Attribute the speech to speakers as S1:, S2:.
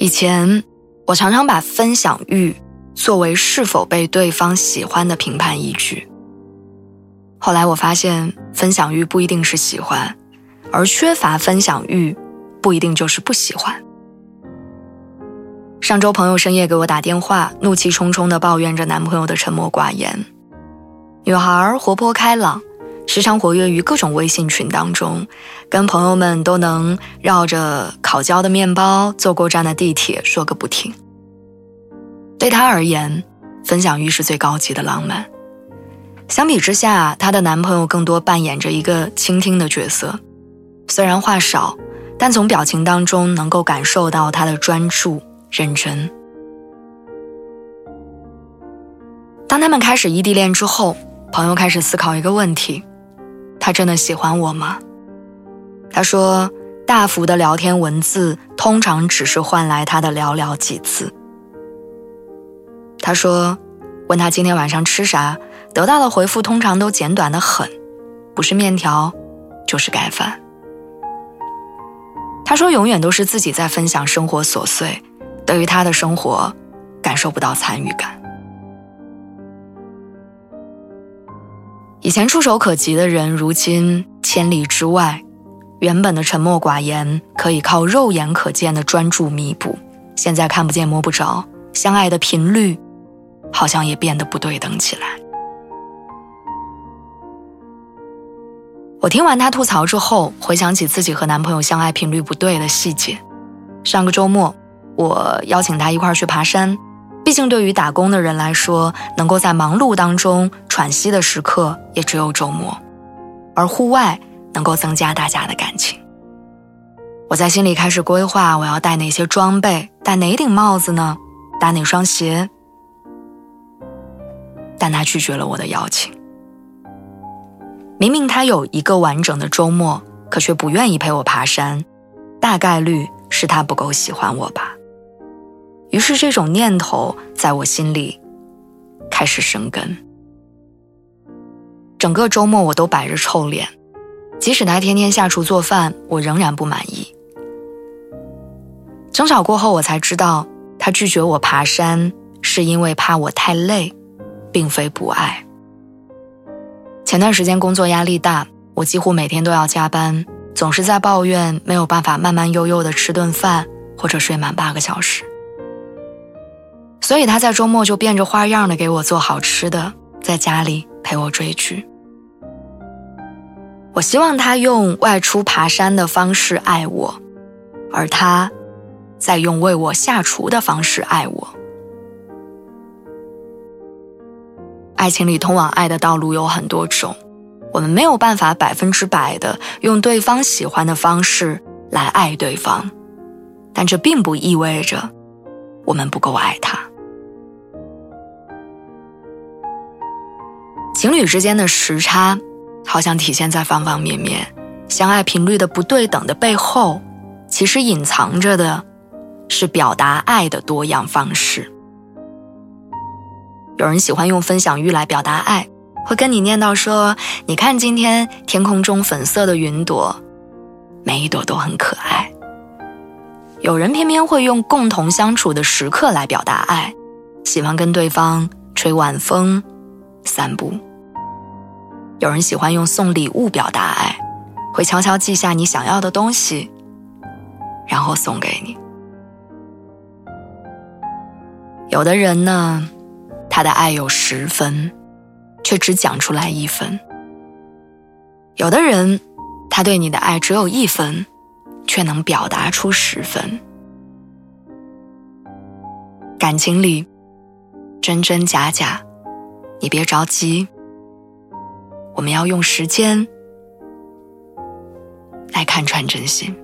S1: 以前，我常常把分享欲作为是否被对方喜欢的评判依据。后来我发现，分享欲不一定是喜欢，而缺乏分享欲不一定就是不喜欢。上周朋友深夜给我打电话，怒气冲冲地抱怨着男朋友的沉默寡言。女孩活泼开朗。时常活跃于各种微信群当中，跟朋友们都能绕着烤焦的面包、坐过站的地铁说个不停。对她而言，分享欲是最高级的浪漫。相比之下，她的男朋友更多扮演着一个倾听的角色，虽然话少，但从表情当中能够感受到他的专注认真。当他们开始异地恋之后，朋友开始思考一个问题。他真的喜欢我吗？他说，大幅的聊天文字通常只是换来他的寥寥几字。他说，问他今天晚上吃啥，得到的回复通常都简短的很，不是面条，就是盖饭。他说，永远都是自己在分享生活琐碎，对于他的生活，感受不到参与感。以前触手可及的人，如今千里之外。原本的沉默寡言，可以靠肉眼可见的专注弥补，现在看不见摸不着，相爱的频率，好像也变得不对等起来。我听完他吐槽之后，回想起自己和男朋友相爱频率不对的细节。上个周末，我邀请他一块去爬山。毕竟，对于打工的人来说，能够在忙碌当中喘息的时刻也只有周末，而户外能够增加大家的感情。我在心里开始规划，我要带哪些装备，戴哪顶帽子呢？搭哪双鞋？但他拒绝了我的邀请。明明他有一个完整的周末，可却不愿意陪我爬山，大概率是他不够喜欢我吧。于是，这种念头在我心里开始生根。整个周末，我都摆着臭脸，即使他天天下厨做饭，我仍然不满意。争吵过后，我才知道，他拒绝我爬山是因为怕我太累，并非不爱。前段时间工作压力大，我几乎每天都要加班，总是在抱怨没有办法慢慢悠悠的吃顿饭，或者睡满八个小时。所以他在周末就变着花样的给我做好吃的，在家里陪我追剧。我希望他用外出爬山的方式爱我，而他，在用为我下厨的方式爱我。爱情里通往爱的道路有很多种，我们没有办法百分之百的用对方喜欢的方式来爱对方，但这并不意味着我们不够爱他。情侣之间的时差，好像体现在方方面面。相爱频率的不对等的背后，其实隐藏着的，是表达爱的多样方式。有人喜欢用分享欲来表达爱，会跟你念叨说：“你看今天天空中粉色的云朵，每一朵都很可爱。”有人偏偏会用共同相处的时刻来表达爱，喜欢跟对方吹晚风、散步。有人喜欢用送礼物表达爱，会悄悄记下你想要的东西，然后送给你。有的人呢，他的爱有十分，却只讲出来一分；有的人，他对你的爱只有一分，却能表达出十分。感情里，真真假假，你别着急。我们要用时间来看穿真心。